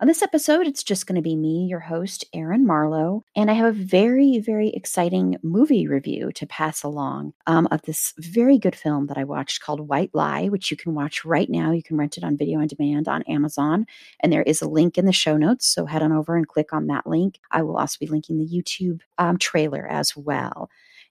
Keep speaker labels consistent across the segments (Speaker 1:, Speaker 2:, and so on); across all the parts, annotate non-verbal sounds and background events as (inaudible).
Speaker 1: On this episode, it's just going to be me, your host, Erin Marlowe, and I have a very, very exciting movie review to pass along um, of this very good film that I watched called White Lie, which you can watch right now. You can rent it on video on demand on Amazon, and there is a link in the show notes. So head on over and click on that link. I will also be linking the YouTube um, trailer as well.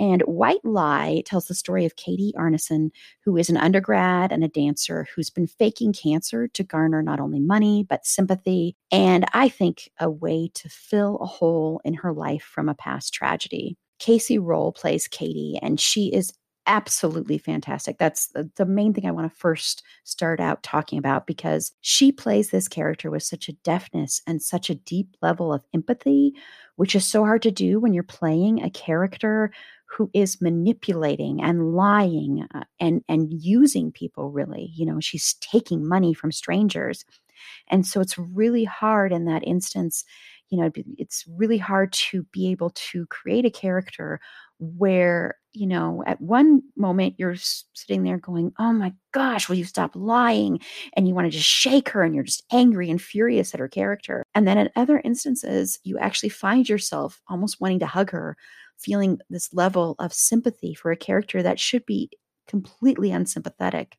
Speaker 1: And White Lie tells the story of Katie Arneson, who is an undergrad and a dancer who's been faking cancer to garner not only money, but sympathy, and I think a way to fill a hole in her life from a past tragedy. Kacey Rohl plays Katie, and she is absolutely fantastic. That's the, main thing I want to first start out talking about because she plays this character with such a deftness and such a deep level of empathy, which is so hard to do when you're playing a character who is manipulating and lying uh, and and using people really. You know she's taking money from strangers. And so it's really hard in that instance you know it's really hard to be able to create a character where you know at one moment you're sitting there going oh my gosh will you stop lying? And you want to just shake her and you're just angry and furious at her character. And then at other instances you actually find yourself almost wanting to hug her feeling this level of sympathy for a character that should be completely unsympathetic.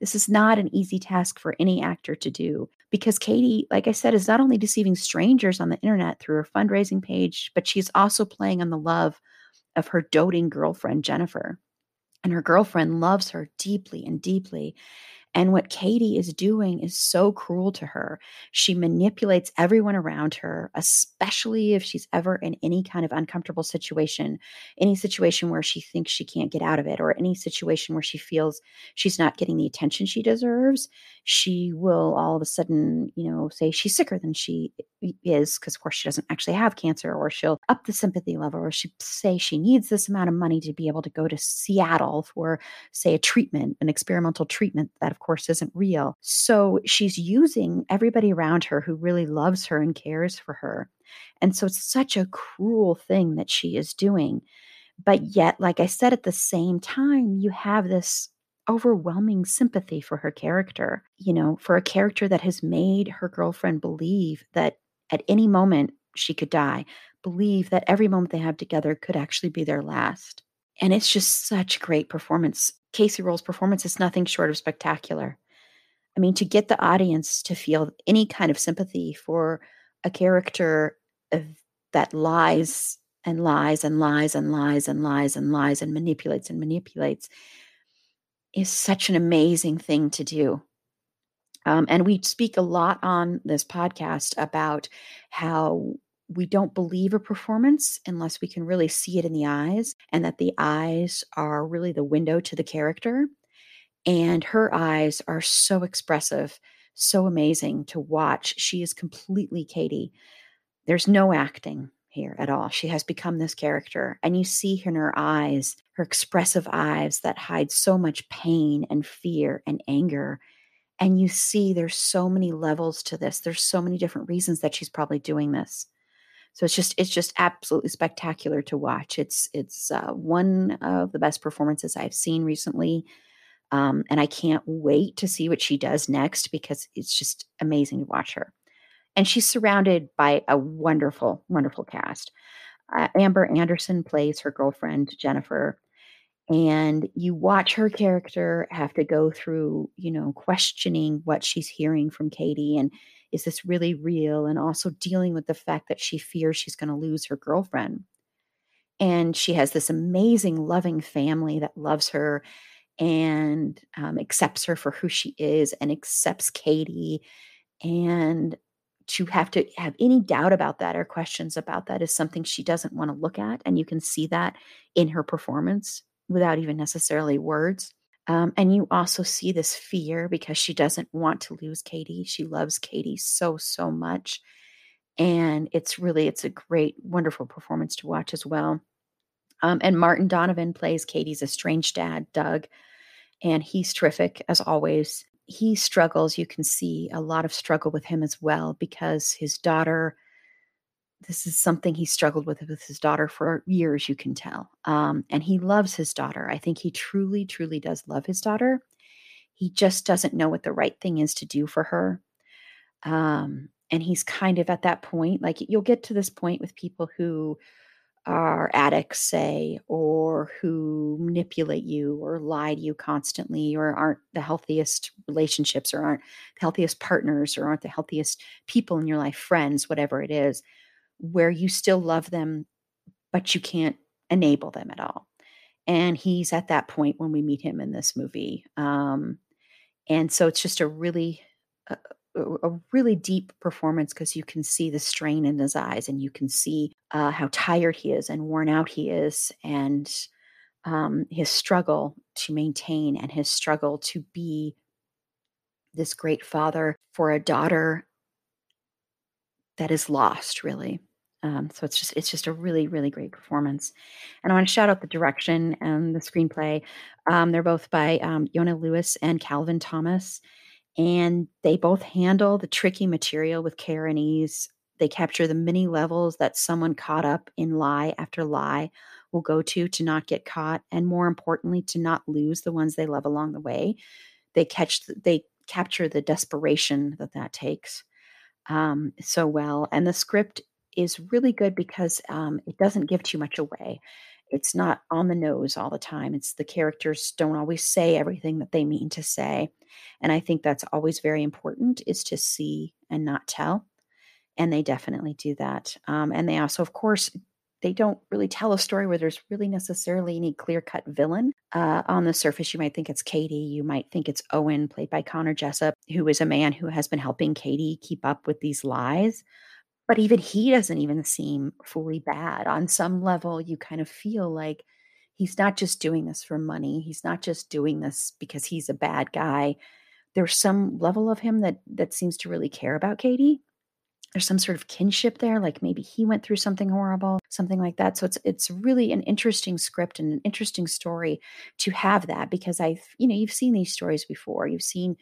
Speaker 1: This is not an easy task for any actor to do because Katie, like I said, is not only deceiving strangers on the internet through her fundraising page, but she's also playing on the love of her doting girlfriend, Jennifer. And her girlfriend loves her deeply and deeply. And what Katie is doing is so cruel to her. She manipulates everyone around her, especially if she's ever in any kind of uncomfortable situation, any situation where she thinks she can't get out of it, or any situation where she feels she's not getting the attention she deserves. She will all of a sudden, you know, say she's sicker than she is, because of course she doesn't actually have cancer, or she'll up the sympathy level, or she say she needs this amount of money to be able to go to Seattle for, say, a treatment, an experimental treatment that, of course, isn't real. So she's using everybody around her who really loves her and cares for her. And so it's such a cruel thing that she is doing. But yet, like I said, at the same time, you have this overwhelming sympathy for her character, you know, for a character that has made her girlfriend believe that at any moment she could die, believe that every moment they have together could actually be their last. And it's just such great performance. Kacey Rohl's performance is nothing short of spectacular. I mean, to get the audience to feel any kind of sympathy for a character that lies and lies and lies and lies and lies and lies and manipulates and manipulates is such an amazing thing to do. Um, and we speak a lot on this podcast about how we don't believe a performance unless we can really see it in the eyes, and that the eyes are really the window to the character. And her eyes are so expressive, so amazing to watch. She is completely Katie. There's no acting here at all. She has become this character, and you see in her eyes, her expressive eyes that hide so much pain and fear and anger. And you see there's so many levels to this. There's so many different reasons that she's probably doing this. So it's just it's just absolutely spectacular to watch. It's it's uh, one of the best performances I've seen recently, um, and I can't wait to see what she does next because it's just amazing to watch her. And she's surrounded by a wonderful, wonderful cast. Uh, Amber Anderson plays her girlfriend Jennifer, and you watch her character have to go through, you know, questioning what she's hearing from Katie and is this really real? And also dealing with the fact that she fears she's going to lose her girlfriend. And she has this amazing, loving family that loves her and um, accepts her for who she is and accepts Katie. And to have to have any doubt about that or questions about that is something she doesn't want to look at. And you can see that in her performance without even necessarily words. Um, and you also see this fear because she doesn't want to lose Katie. She loves Katie so, so much. And it's really, it's a great, wonderful performance to watch as well. Um, and Martin Donovan plays Katie's estranged dad, Doug. And he's terrific as always. He struggles. You can see a lot of struggle with him as well because his daughter this is something he struggled with with his daughter for years you can tell um, and he loves his daughter. I think he truly truly does love his daughter. He just doesn't know what the right thing is to do for her um, and he's kind of at that point like you'll get to this point with people who are addicts say or who manipulate you or lie to you constantly or aren't the healthiest relationships or aren't the healthiest partners or aren't the healthiest people in your life friends whatever it is where you still love them, but you can't enable them at all. And he's at that point when we meet him in this movie. Um, and so it's just a really, a, a really deep performance because you can see the strain in his eyes and you can see uh, how tired he is and worn out he is and um, his struggle to maintain and his struggle to be this great father for a daughter that is lost really um, so it's just it's just a really really great performance, and I want to shout out the direction and the screenplay. Um, they're both by um, Yonah Lewis and Calvin Thomas, and they both handle the tricky material with care and ease. They capture the many levels that someone caught up in lie after lie will go to to not get caught, and more importantly, to not lose the ones they love along the way. They catch they capture the desperation that that takes um, so well, and the script is really good because um, it doesn't give too much away. It's not on the nose all the time. It's the characters don't always say everything that they mean to say. And I think that's always very important is to see and not tell. And they definitely do that. Um, and they also, of course, they don't really tell a story where there's really necessarily any clear cut villain. Uh, on the surface, you might think it's Katie. You might think it's Owen, played by Connor Jessup, who is a man who has been helping Katie keep up with these lies. But even he doesn't even seem fully bad. On some level, you kind of feel like he's not just doing this for money. He's not just doing this because he's a bad guy. There's some level of him that that seems to really care about Katie. There's some sort of kinship there, like maybe he went through something horrible, something like that. So it's it's really an interesting script and an interesting story to have that because I've you know you've seen these stories before. You've seen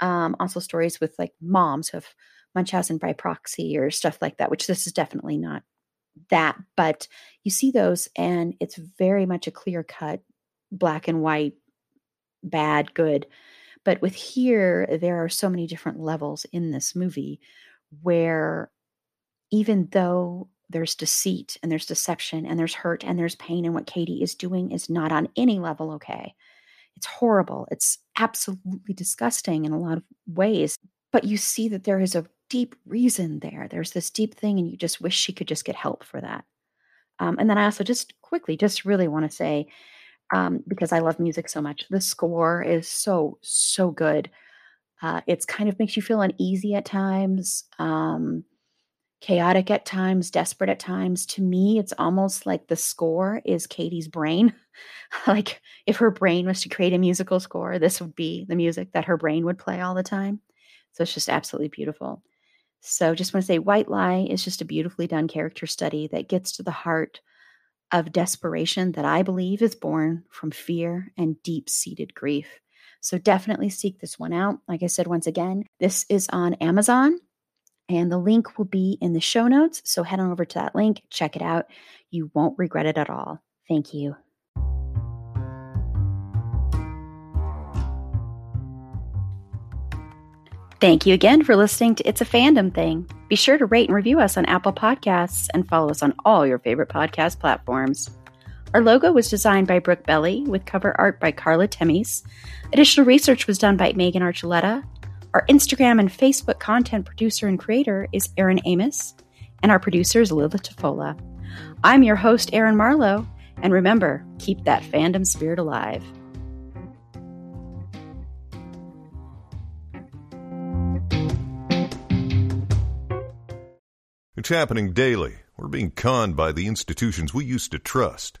Speaker 1: um, also stories with like moms who have Munchausen by proxy or stuff like that, which this is definitely not that. But you see those, and it's very much a clear cut, black and white, bad, good. But with here, there are so many different levels in this movie where even though there's deceit and there's deception and there's hurt and there's pain, and what Katie is doing is not on any level okay. It's horrible. It's absolutely disgusting in a lot of ways. But you see that there is a deep reason there. There's this deep thing, and you just wish she could just get help for that. Um, and then I also just quickly, just really want to say, um, because I love music so much, the score is so, so good. Uh, it's kind of makes you feel uneasy at times, um, chaotic at times, desperate at times. To me, it's almost like the score is Katie's brain. (laughs) like if her brain was to create a musical score, this would be the music that her brain would play all the time. So it's just absolutely beautiful. So just want to say White Lie is just a beautifully done character study that gets to the heart of desperation that I believe is born from fear and deep seated grief. So definitely seek this one out. Like I said, once again, this is on Amazon and the link will be in the show notes. So head on over to that link, check it out. You won't regret it at all. Thank you. Thank you again for listening to It's a Fandom Thing. Be sure to rate and review us on Apple Podcasts and follow us on all your favorite podcast platforms. Our logo was designed by Brooke Belli with cover art by Carla Temis. Additional research was done by Megan Archuleta. Our Instagram and Facebook content producer and creator is Erin Amos, and our producer is Lila Tafola. I'm your host, Erin Marlowe, and remember, keep that fandom spirit alive.
Speaker 2: It's happening daily. We're being conned by the institutions we used to trust.